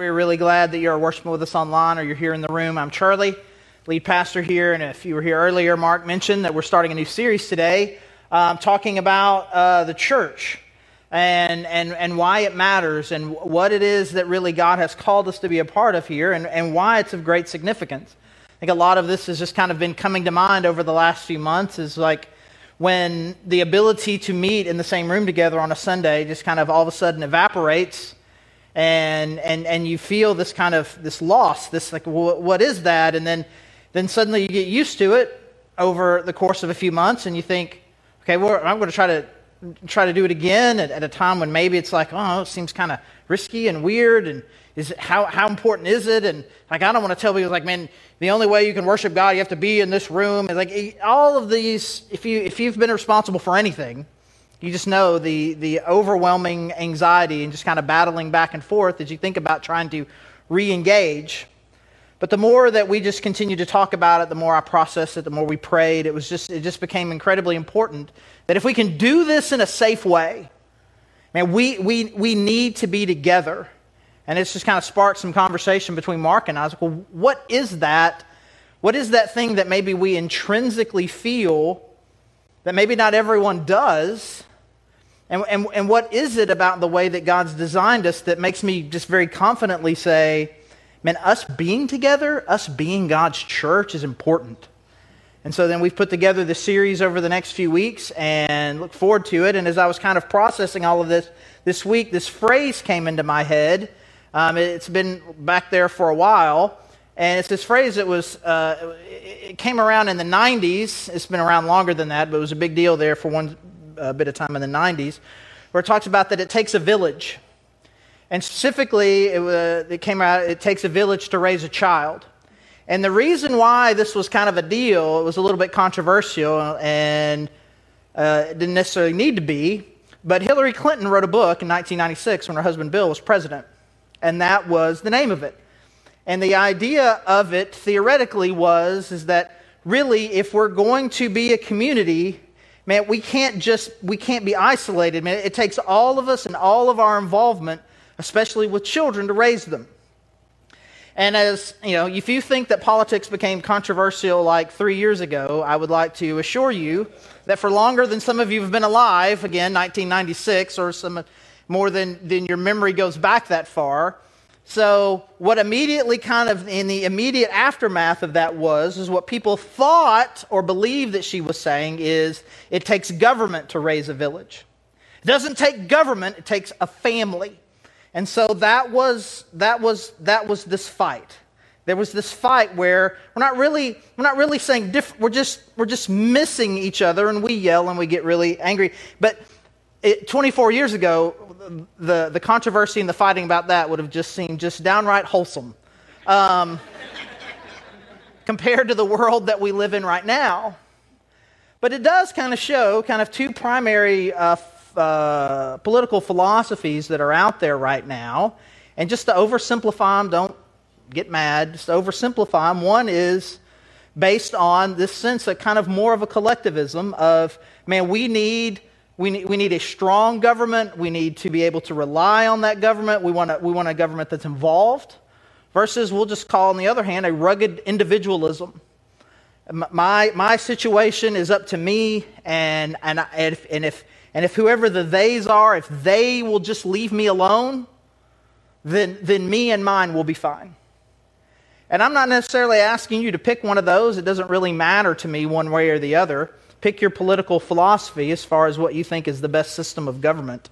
We're really glad that you're worshiping with us online or you're here in the room. I'm Charlie, lead pastor here. And if you were here earlier, Mark mentioned that we're starting a new series today um, talking about uh, the church and, and, and why it matters and what it is that really God has called us to be a part of here and, and why it's of great significance. I think a lot of this has just kind of been coming to mind over the last few months is like when the ability to meet in the same room together on a Sunday just kind of all of a sudden evaporates and, and, and you feel this kind of this loss, this like, what is that? And then, then suddenly you get used to it over the course of a few months and you think, okay, well, I'm going to try to try to do it again at, at a time when maybe it's like, oh, it seems kind of risky and weird, and is it, how how important is it? And like, I don't want to tell people like, man, the only way you can worship God, you have to be in this room. And like all of these, if you if you've been responsible for anything, you just know the the overwhelming anxiety and just kind of battling back and forth as you think about trying to re-engage but the more that we just continued to talk about it, the more I processed it, the more we prayed. It was just it just became incredibly important that if we can do this in a safe way, man, we we we need to be together. And it's just kind of sparked some conversation between Mark and I. I was like, well, what is that? What is that thing that maybe we intrinsically feel that maybe not everyone does? And, and, and what is it about the way that God's designed us that makes me just very confidently say, man, us being together, us being God's church is important. And so then we've put together the series over the next few weeks and look forward to it. And as I was kind of processing all of this this week, this phrase came into my head. Um, it's been back there for a while. And it's this phrase that was, uh, it came around in the 90s. It's been around longer than that, but it was a big deal there for one uh, bit of time in the 90s, where it talks about that it takes a village. And specifically, it, uh, it came out, it takes a village to raise a child. And the reason why this was kind of a deal, it was a little bit controversial and uh, it didn't necessarily need to be, but Hillary Clinton wrote a book in 1996 when her husband Bill was president. And that was the name of it. And the idea of it theoretically was is that really if we're going to be a community man we can't just we can't be isolated man it takes all of us and all of our involvement especially with children, to raise them. And as you know, if you think that politics became controversial like three years ago, I would like to assure you that for longer than some of you have been alive, again, 1996, or some more than, than your memory goes back that far. So, what immediately kind of in the immediate aftermath of that was, is what people thought or believed that she was saying is it takes government to raise a village. It doesn't take government, it takes a family. And so that was, that was, that was this fight. There was this fight where we're not really, we're not really saying diff- we're just, we're just missing each other and we yell and we get really angry. But it, 24 years ago, the, the controversy and the fighting about that would have just seemed just downright wholesome um, compared to the world that we live in right now. But it does kind of show kind of two primary uh, uh, political philosophies that are out there right now. And just to oversimplify them, don't get mad, just oversimplify them. One is based on this sense of kind of more of a collectivism of, man, we need. We need, we need a strong government. We need to be able to rely on that government. We want, a, we want a government that's involved, versus we'll just call, on the other hand, a rugged individualism. My, my situation is up to me, and, and, and, if, and if, and if whoever the theys are, if they will just leave me alone, then, then me and mine will be fine. And I'm not necessarily asking you to pick one of those. It doesn't really matter to me one way or the other. Pick your political philosophy as far as what you think is the best system of government.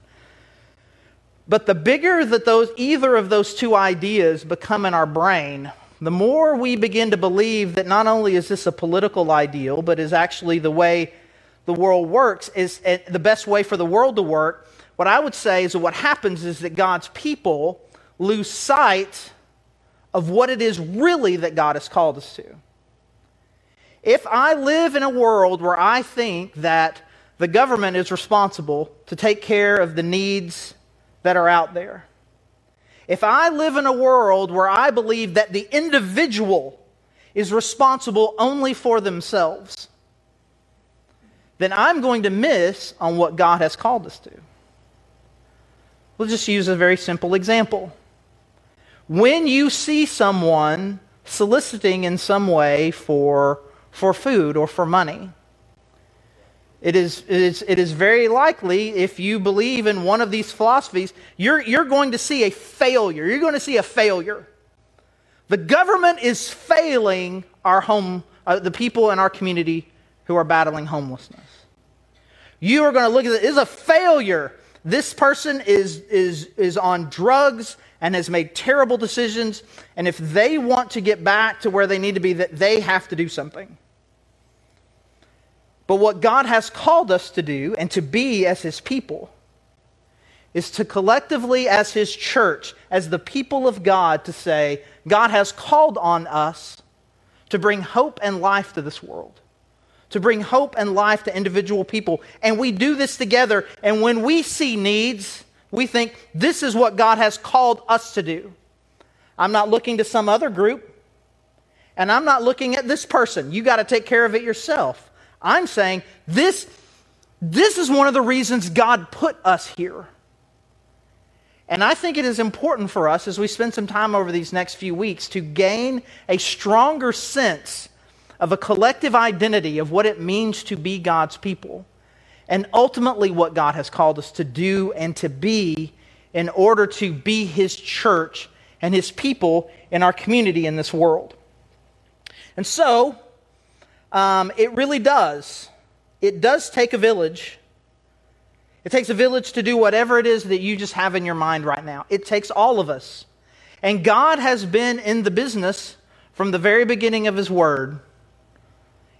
But the bigger that those, either of those two ideas become in our brain, the more we begin to believe that not only is this a political ideal, but is actually the way the world works is eh, the best way for the world to work. What I would say is what happens is that God's people lose sight of what it is really that God has called us to. If I live in a world where I think that the government is responsible to take care of the needs that are out there, if I live in a world where I believe that the individual is responsible only for themselves, then I'm going to miss on what God has called us to. We'll just use a very simple example. when you see someone soliciting in some way for, for food or for money. It is, it, is, it is very likely, if you believe in one of these philosophies, you're, you're going to see a failure. You're going to see a failure. The government is failing our home, uh, the people in our community who are battling homelessness. You are going to look at it, it is a failure. This person is, is, is on drugs and has made terrible decisions. And if they want to get back to where they need to be, that they have to do something. But what God has called us to do and to be as His people is to collectively, as His church, as the people of God, to say, God has called on us to bring hope and life to this world, to bring hope and life to individual people. And we do this together. And when we see needs, we think this is what God has called us to do. I'm not looking to some other group, and I'm not looking at this person. You got to take care of it yourself. I'm saying this, this is one of the reasons God put us here. And I think it is important for us as we spend some time over these next few weeks to gain a stronger sense of a collective identity of what it means to be God's people and ultimately what God has called us to do and to be in order to be His church and His people in our community in this world. And so, um, it really does. It does take a village. It takes a village to do whatever it is that you just have in your mind right now. It takes all of us. And God has been in the business from the very beginning of His Word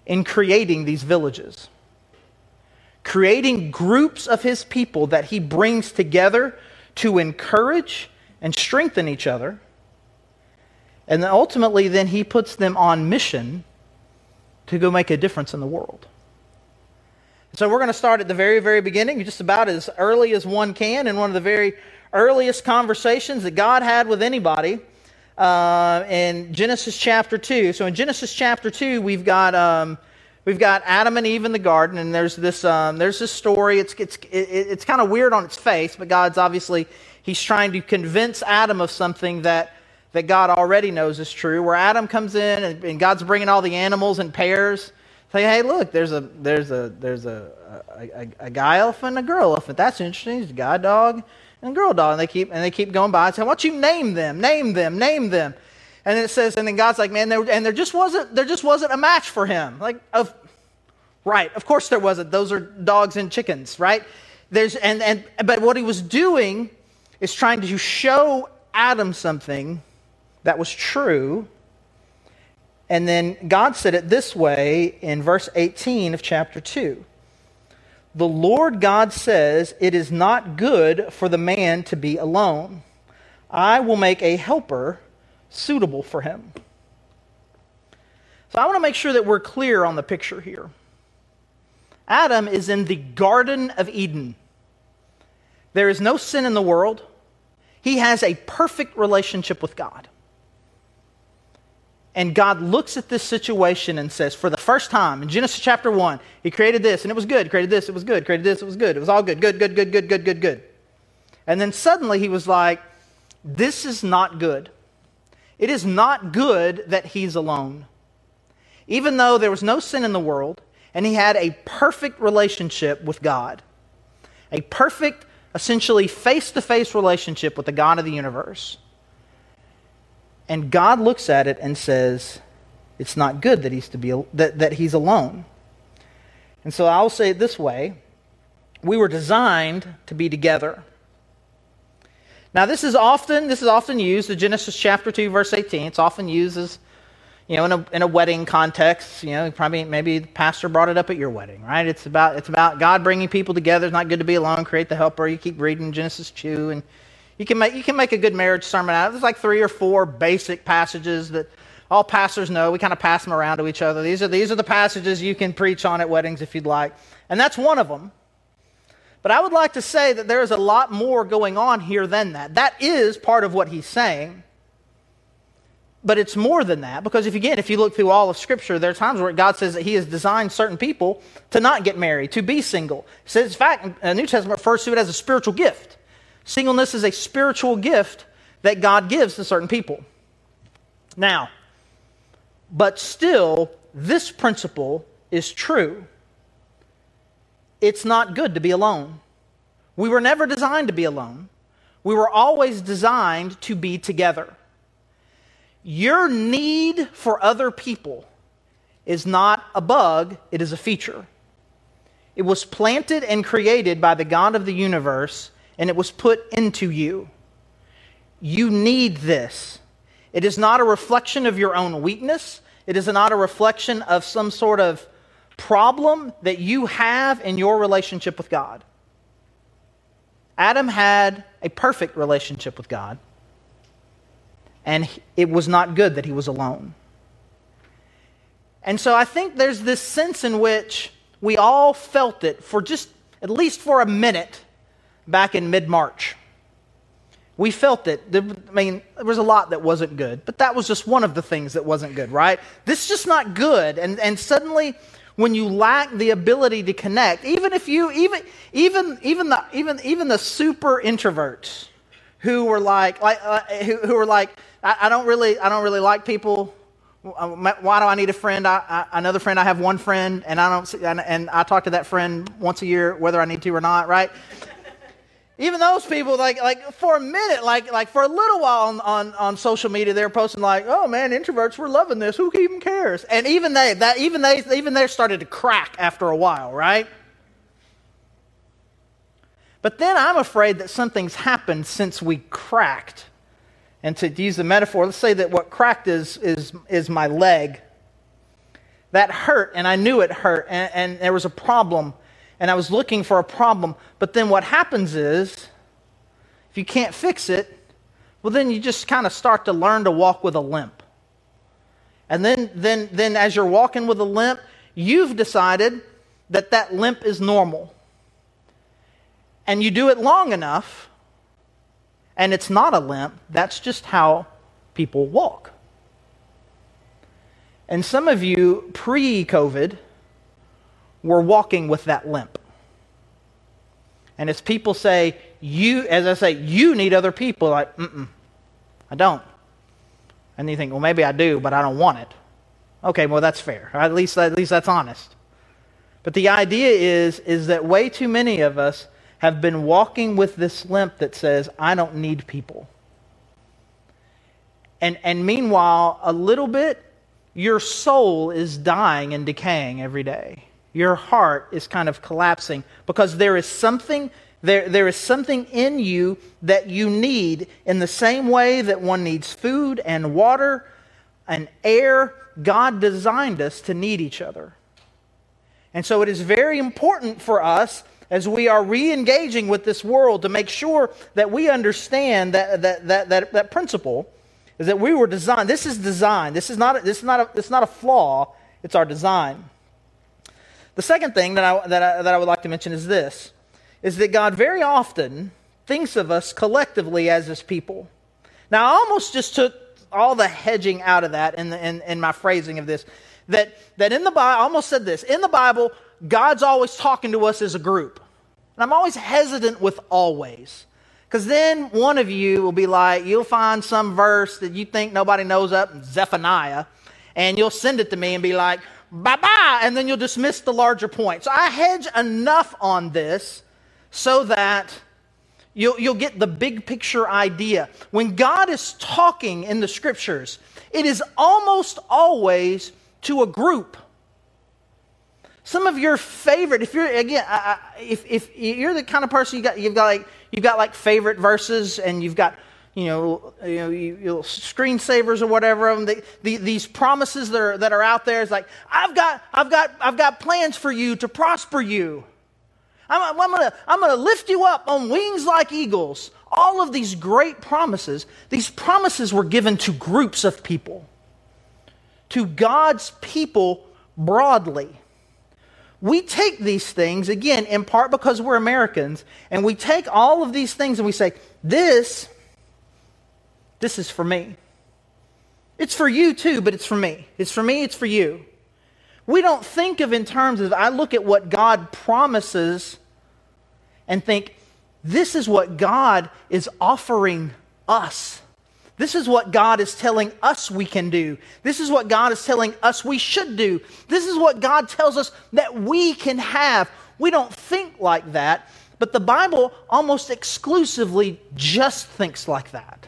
in creating these villages creating groups of his people that he brings together to encourage and strengthen each other. And then ultimately, then he puts them on mission to go make a difference in the world. So we're going to start at the very, very beginning, just about as early as one can, in one of the very earliest conversations that God had with anybody uh, in Genesis chapter 2. So in Genesis chapter 2, we've got um, We've got Adam and Eve in the garden, and there's this, um, there's this story. It's, it's, it, it's kind of weird on its face, but God's obviously, he's trying to convince Adam of something that, that God already knows is true, where Adam comes in and, and God's bringing all the animals in pairs. Say, hey, look, there's a, there's a, there's a, a, a, a guy elephant and a girl elephant. That's interesting. He's a guy dog and a girl dog. And they keep, and they keep going by and say, why don't you name them, name them, name them. And it says, and then God's like, man, there, and there just wasn't, there just wasn't a match for him. Like, of, right? Of course there wasn't. Those are dogs and chickens, right? There's, and, and, but what he was doing is trying to show Adam something that was true. And then God said it this way in verse 18 of chapter 2. The Lord God says, It is not good for the man to be alone. I will make a helper suitable for him. So I want to make sure that we're clear on the picture here. Adam is in the Garden of Eden. There is no sin in the world. He has a perfect relationship with God. And God looks at this situation and says, for the first time in Genesis chapter 1, He created this and it was good, created this, it was good, created this, it was good. It was all good, good, good, good, good, good, good, good. And then suddenly He was like, this is not good. It is not good that he's alone. Even though there was no sin in the world and he had a perfect relationship with God, a perfect, essentially face to face relationship with the God of the universe. And God looks at it and says, it's not good that he's, to be, that, that he's alone. And so I'll say it this way we were designed to be together. Now, this is often this is often used in Genesis chapter two, verse eighteen. It's often used as you know in a in a wedding context. You know, probably maybe the pastor brought it up at your wedding, right? It's about it's about God bringing people together. It's not good to be alone. Create the helper. You keep reading Genesis two, and you can make you can make a good marriage sermon out. of There's like three or four basic passages that all pastors know. We kind of pass them around to each other. These are these are the passages you can preach on at weddings if you'd like, and that's one of them. But I would like to say that there is a lot more going on here than that. That is part of what he's saying. But it's more than that because if again, if you look through all of Scripture, there are times where God says that He has designed certain people to not get married, to be single. He says, in fact, the uh, New Testament refers to it as a spiritual gift. Singleness is a spiritual gift that God gives to certain people. Now, but still, this principle is true. It's not good to be alone. We were never designed to be alone. We were always designed to be together. Your need for other people is not a bug, it is a feature. It was planted and created by the God of the universe, and it was put into you. You need this. It is not a reflection of your own weakness. It is not a reflection of some sort of problem that you have in your relationship with God. Adam had a perfect relationship with God, and it was not good that he was alone. And so I think there's this sense in which we all felt it for just at least for a minute back in mid March. We felt that, I mean, there was a lot that wasn't good, but that was just one of the things that wasn't good, right? This is just not good. And, and suddenly, when you lack the ability to connect, even if you, even, even, even, the, even, even the super introverts who were like, like uh, who, who were like, I, I, don't really, I don't really like people. Why do I need a friend? I, I, another friend. I have one friend, and I don't. See, and, and I talk to that friend once a year, whether I need to or not. Right? Even those people like like for a minute like like for a little while on, on, on social media they're posting like oh man introverts we're loving this. Who even cares? And even they that even they even they started to crack after a while right? But then i'm afraid that something's happened since we cracked. And to use the metaphor let's say that what cracked is is is my leg. That hurt and i knew it hurt and, and there was a problem and I was looking for a problem. But then what happens is, if you can't fix it, well, then you just kind of start to learn to walk with a limp. And then, then, then as you're walking with a limp, you've decided that that limp is normal. And you do it long enough, and it's not a limp. That's just how people walk. And some of you, pre COVID, we're walking with that limp. And as people say, you, as I say, you need other people, like, mm I don't. And you think, well, maybe I do, but I don't want it. Okay, well, that's fair. At least, at least that's honest. But the idea is, is that way too many of us have been walking with this limp that says, I don't need people. And, and meanwhile, a little bit, your soul is dying and decaying every day your heart is kind of collapsing because there is something there, there is something in you that you need in the same way that one needs food and water and air. God designed us to need each other. And so it is very important for us as we are re engaging with this world to make sure that we understand that, that, that, that, that principle is that we were designed. This is design. This is not a, this is not a, this is not a flaw, it's our design. The second thing that I, that, I, that I would like to mention is this is that God very often thinks of us collectively as his people. Now, I almost just took all the hedging out of that in, the, in, in my phrasing of this. That, that in the Bible, I almost said this in the Bible, God's always talking to us as a group. And I'm always hesitant with always. Because then one of you will be like, you'll find some verse that you think nobody knows up Zephaniah, and you'll send it to me and be like, bye bye, and then you'll dismiss the larger point. So I hedge enough on this so that you'll, you'll get the big picture idea. When God is talking in the scriptures, it is almost always to a group. Some of your favorite, if you're again, I, if, if you're the kind of person you got, you've got like you've got like favorite verses, and you've got you know, you know, you, you screensavers or whatever. Um, the, the, these promises that are, that are out there is like, I've got, I've got, I've got plans for you to prosper you. I'm, I'm gonna, I'm gonna lift you up on wings like eagles. All of these great promises. These promises were given to groups of people, to God's people broadly. We take these things again in part because we're Americans, and we take all of these things and we say, this this is for me. It's for you too, but it's for me. It's for me, it's for you. We don't think of in terms of, I look at what God promises and think, this is what God is offering us This is what God is telling us we can do. This is what God is telling us we should do. This is what God tells us that we can have. We don't think like that, but the Bible almost exclusively just thinks like that.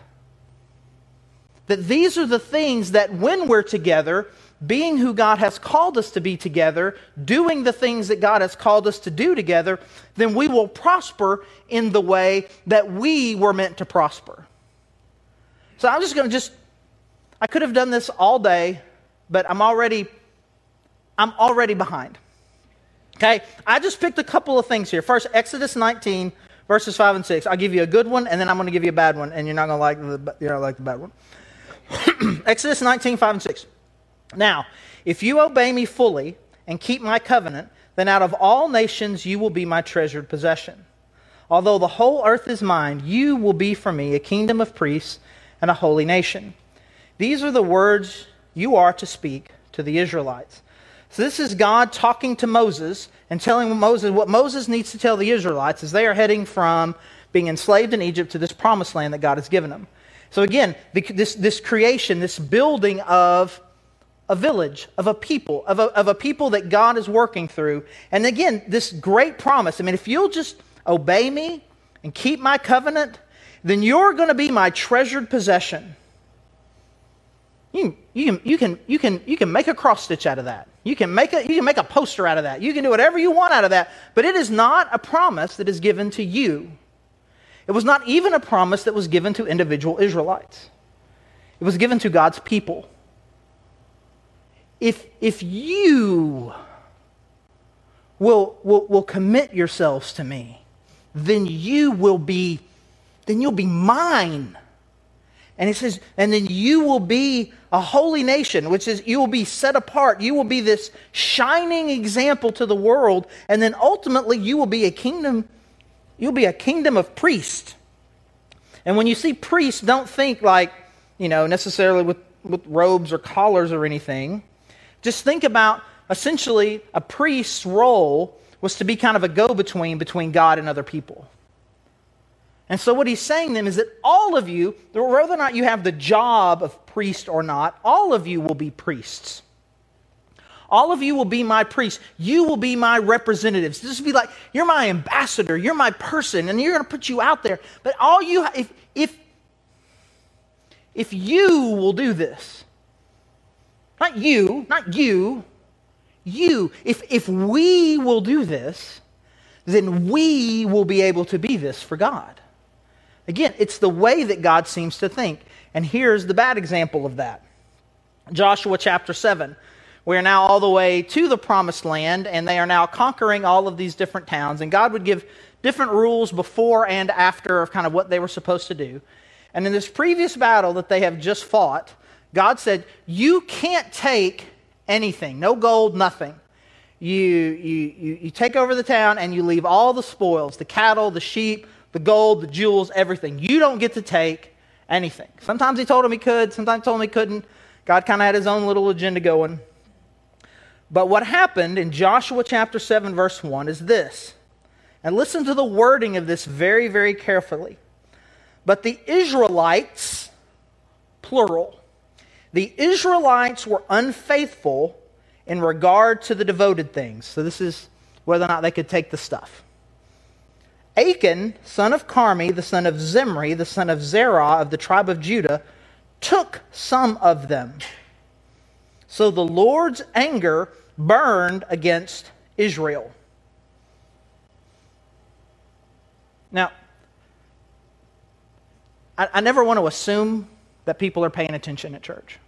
That these are the things that when we're together, being who God has called us to be together, doing the things that God has called us to do together, then we will prosper in the way that we were meant to prosper. So I'm just going to just, I could have done this all day, but I'm already, I'm already behind. Okay, I just picked a couple of things here. First, Exodus 19, verses 5 and 6. I'll give you a good one, and then I'm going to give you a bad one, and you're not going to like the, you're not like the bad one. Exodus 19, 5 and 6. Now, if you obey me fully and keep my covenant, then out of all nations you will be my treasured possession. Although the whole earth is mine, you will be for me a kingdom of priests and a holy nation. These are the words you are to speak to the Israelites. So, this is God talking to Moses and telling Moses what Moses needs to tell the Israelites as they are heading from being enslaved in Egypt to this promised land that God has given them. So, again, this, this creation, this building of a village, of a people, of a, of a people that God is working through. And again, this great promise I mean, if you'll just obey me and keep my covenant, then you're going to be my treasured possession. You, you, can, you, can, you, can, you can make a cross stitch out of that. You can, make a, you can make a poster out of that. You can do whatever you want out of that. But it is not a promise that is given to you. It was not even a promise that was given to individual Israelites, it was given to God's people. If, if you will, will, will commit yourselves to me, then you will be then you'll be mine. And he says, and then you will be a holy nation, which is you will be set apart. You will be this shining example to the world. And then ultimately you will be a kingdom, you'll be a kingdom of priests. And when you see priests, don't think like, you know, necessarily with, with robes or collars or anything. Just think about essentially a priest's role was to be kind of a go between between God and other people. And so, what he's saying then is that all of you, whether or not you have the job of priest or not, all of you will be priests. All of you will be my priests. You will be my representatives. This will be like, you're my ambassador, you're my person, and you're going to put you out there. But all you, if, if, if you will do this, not you, not you, you, if, if we will do this, then we will be able to be this for God. Again, it's the way that God seems to think. And here's the bad example of that Joshua chapter 7. We are now all the way to the promised land, and they are now conquering all of these different towns. And God would give different rules before and after of kind of what they were supposed to do. And in this previous battle that they have just fought, God said, You can't take anything, no gold, nothing. You, you, you, you take over the town and you leave all the spoils the cattle, the sheep, the gold, the jewels, everything. You don't get to take anything. Sometimes he told him he could, sometimes he told him he couldn't. God kind of had his own little agenda going. But what happened in Joshua chapter 7, verse 1 is this. And listen to the wording of this very, very carefully. But the Israelites, plural, the Israelites were unfaithful in regard to the devoted things. So this is whether or not they could take the stuff. Achan, son of Carmi, the son of Zimri, the son of Zerah of the tribe of Judah, took some of them. So the Lord's anger burned against Israel. Now, I, I, never want to assume that people are paying attention at church.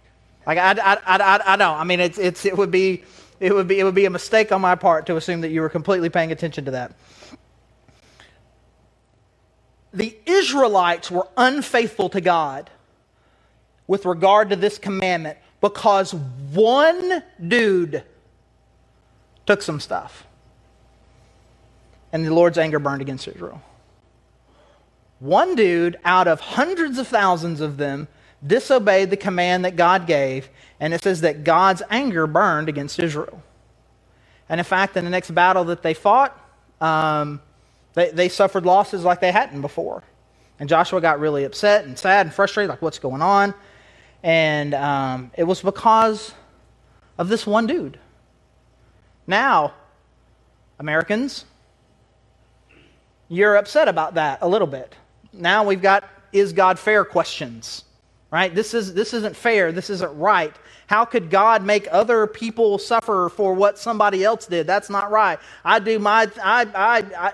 Like I, I, I, I don't. I mean, it's, it's, it would be it would be it would be a mistake on my part to assume that you were completely paying attention to that the Israelites were unfaithful to God with regard to this commandment because one dude took some stuff. And the Lord's anger burned against Israel. One dude out of hundreds of thousands of them disobeyed the command that God gave, and it says that God's anger burned against Israel. And in fact, in the next battle that they fought, um, they, they suffered losses like they hadn't before. And Joshua got really upset and sad and frustrated, like, what's going on? And um, it was because of this one dude. Now, Americans, you're upset about that a little bit. Now we've got is God fair questions, right? This, is, this isn't fair. This isn't right. How could God make other people suffer for what somebody else did? That's not right. I do my, I, I, I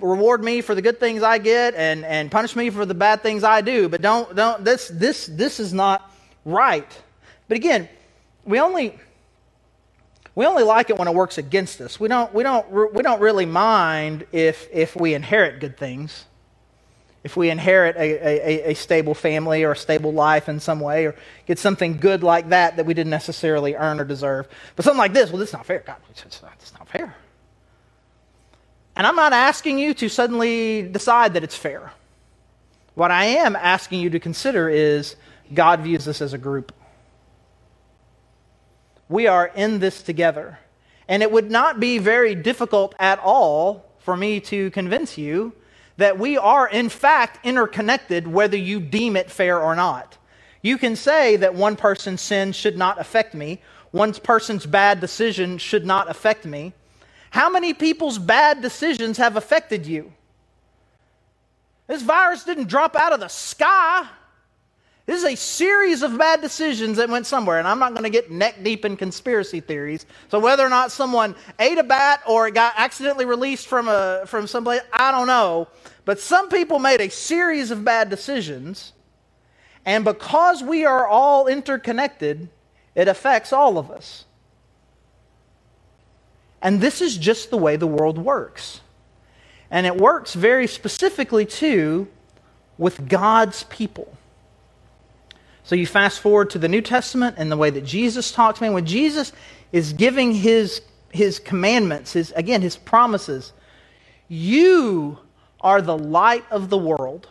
reward me for the good things I get and, and punish me for the bad things I do. But don't, don't, this, this, this is not right. But again, we only, we only like it when it works against us. We don't, we don't, we don't really mind if, if we inherit good things. If we inherit a, a, a stable family or a stable life in some way or get something good like that that we didn't necessarily earn or deserve. But something like this, well, this is not fair. God, it's not, it's not fair. And I'm not asking you to suddenly decide that it's fair. What I am asking you to consider is God views us as a group. We are in this together. And it would not be very difficult at all for me to convince you that we are, in fact, interconnected, whether you deem it fair or not. You can say that one person's sin should not affect me, one person's bad decision should not affect me, how many people's bad decisions have affected you? This virus didn't drop out of the sky. This is a series of bad decisions that went somewhere, and I'm not going to get neck deep in conspiracy theories. So whether or not someone ate a bat or it got accidentally released from a from someplace, I don't know. But some people made a series of bad decisions, and because we are all interconnected, it affects all of us. And this is just the way the world works. And it works very specifically, too, with God's people. So you fast forward to the New Testament and the way that Jesus talks to me. When Jesus is giving his, his commandments, his, again, his promises, you are the light of the world.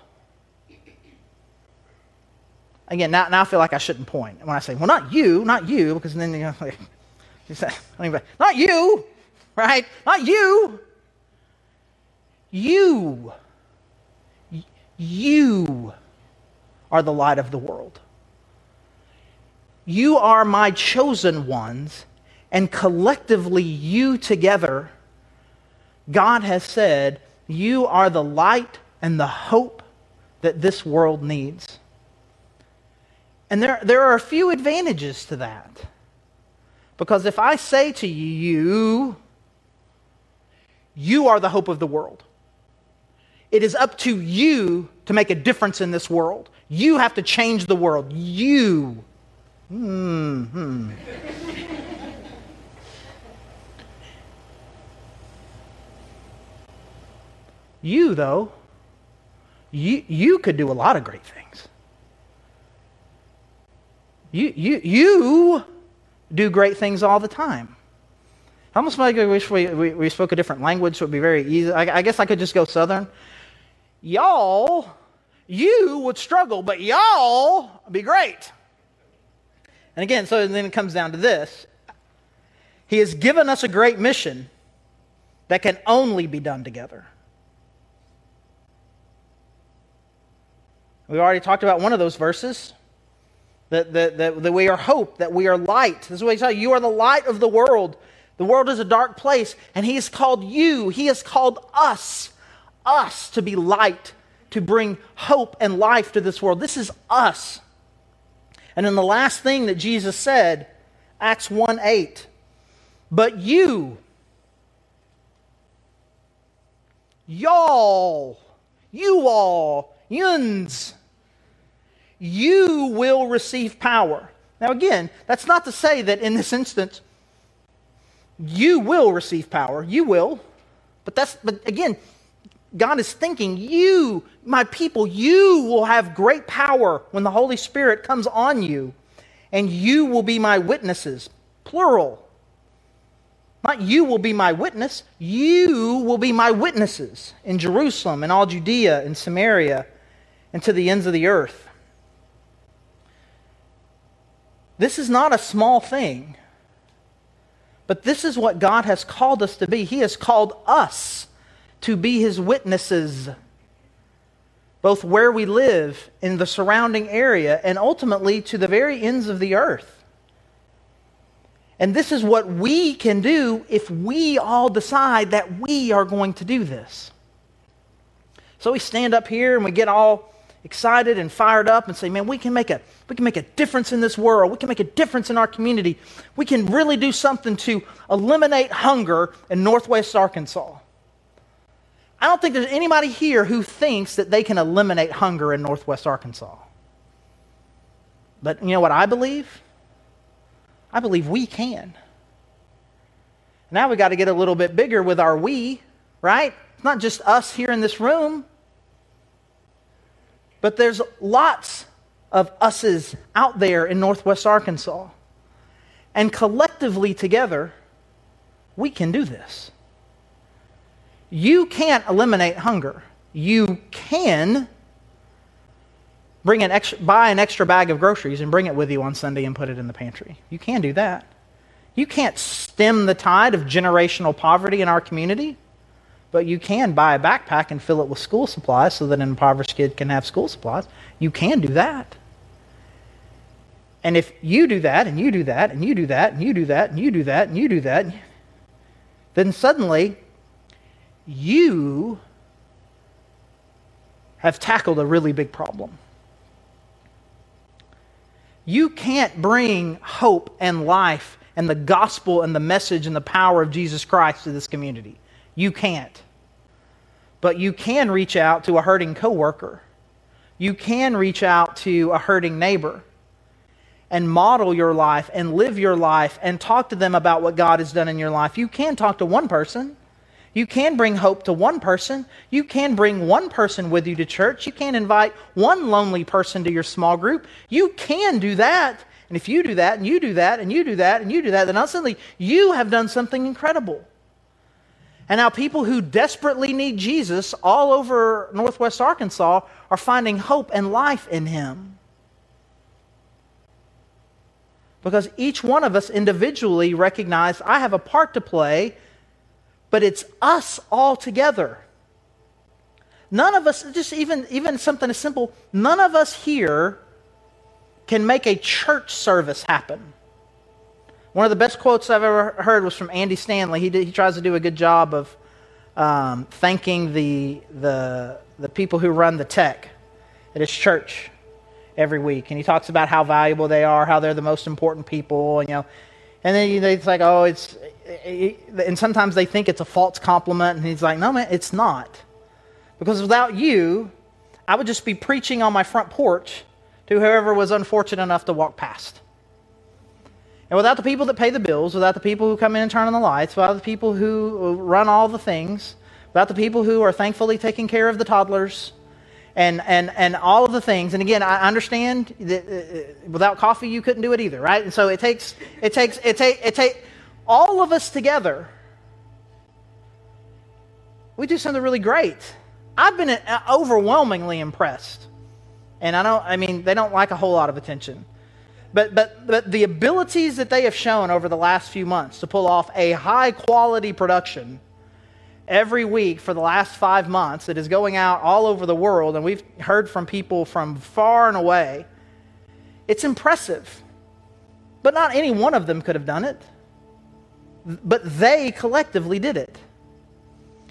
Again, now, now I feel like I shouldn't point when I say, well, not you, not you, because then you know, like, not you, right? Not you. You. You are the light of the world. You are my chosen ones, and collectively, you together, God has said, you are the light and the hope that this world needs. And there, there are a few advantages to that. Because if I say to you, you are the hope of the world. It is up to you to make a difference in this world. You have to change the world. You. Hmm. you, though, you, you could do a lot of great things. You, you, you do great things all the time. I almost like I wish we, we, we, spoke a different language so it would be very easy. I, I guess I could just go Southern. Y'all, you would struggle, but y'all be great. And again, so then it comes down to this He has given us a great mission that can only be done together. We've already talked about one of those verses. That, that, that, that we are hope, that we are light. This is what he said. You are the light of the world. The world is a dark place, and He has called you, He has called us, us to be light, to bring hope and life to this world. This is us. And then the last thing that Jesus said, Acts 1 8, but you, y'all, you all, yuns, you will receive power. Now, again, that's not to say that in this instance, you will receive power. You will. But that's but again, God is thinking, you, my people, you will have great power when the Holy Spirit comes on you, and you will be my witnesses. Plural. Not you will be my witness, you will be my witnesses in Jerusalem and all Judea and Samaria and to the ends of the earth. This is not a small thing. But this is what God has called us to be. He has called us to be His witnesses. both where we live, in the surrounding area, and ultimately to the very ends of the earth. And this is what we can do if we all decide that we are going to do this. So we stand up here and we get all excited and fired up and say, man, we can make a, we can make a difference in this world. We can make a difference in our community. We can really do something to eliminate hunger in Northwest Arkansas. I don't think there's anybody here who thinks that they can eliminate hunger in Northwest Arkansas. But you know what I believe? I believe we can. Now we got to get a little bit bigger with our we, right? It's not just us here in this room. But there's lots of us's out there in Northwest Arkansas. And collectively together, we can do this. You can't eliminate hunger. You can bring an buy an extra bag of groceries and bring it with you on Sunday and put it in the pantry. You can do that. You can't stem the tide of generational poverty in our community. But you can buy a backpack and fill it with school supplies so that an impoverished kid can have school supplies. You can do that. And if you do that, and you do that, and you do that, and you do that, and you do that, and you do that, then suddenly you have tackled a really big problem. You can't bring hope and life and the gospel and the message and the power of Jesus Christ to this community. You can't. But you can reach out to a hurting coworker. You can reach out to a hurting neighbor and model your life and live your life and talk to them about what God has done in your life. You can talk to one person. You can bring hope to one person. You can bring one person with you to church. You can invite one lonely person to your small group. You can do that. And if you do that, and you do that, and you do that, and you do that, then suddenly you have done something incredible. And now people who desperately need Jesus all over Northwest Arkansas are finding hope and life in him. Because each one of us individually recognize I have a part to play, but it's us all together. None of us, just even, even something as simple, none of us here can make a church service happen. One of the best quotes I've ever heard was from Andy Stanley. He, did, he tries to do a good job of um, thanking the, the, the people who run the tech at his church every week. And he talks about how valuable they are, how they're the most important people, and, you know. And then it's like, oh, it's, Eh, and sometimes they think it's a false compliment. And he's like, no, man, it's not. Because without you, I would just be preaching on my front porch to whoever was unfortunate enough to walk past. And without the people that pay the bills, without the people who come in and turn on the lights, without the people who uh, run all the things, without the people who are thankfully taking care of the toddlers, and, and, and all of the things. And again, I understand that uh, uh without coffee you couldn't do it either, right? And so it takes, it takes, it takes, it take all of us together. We do something really great. I've been uh, overwhelmingly impressed. And I don't, I mean, they don't like a whole lot of attention. But, but, but the abilities that they have shown over the last few months to pull off a high quality production every week for the last five months that is going out all over the world, and we've heard from people from far and away, it's impressive. But not any one of them could have done it. But they collectively did it.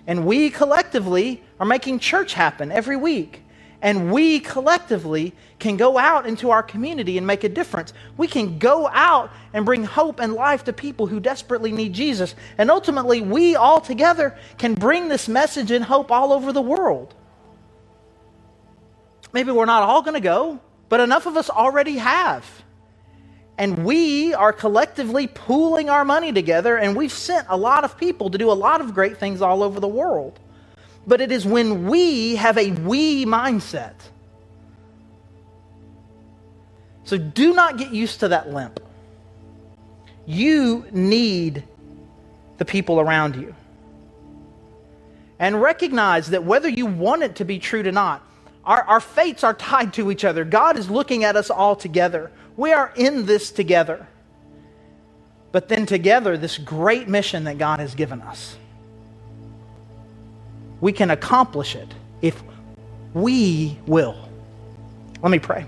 And we collectively are making church happen every week. And we collectively can go out into our community and make a difference. We can go out and bring hope and life to people who desperately need Jesus. And ultimately, we all together can bring this message and hope all over the world. Maybe we're not all going to go, but enough of us already have. And we are collectively pooling our money together, and we've sent a lot of people to do a lot of great things all over the world but it is when we have a we mindset. So do not get used to that limp. You need the people around you. And recognize that whether you want it to be true or not, our, our fates are tied to each other. God is looking at us all together. We are in this together. But then together, this great mission that God has given us we can accomplish it if we will. Let me pray.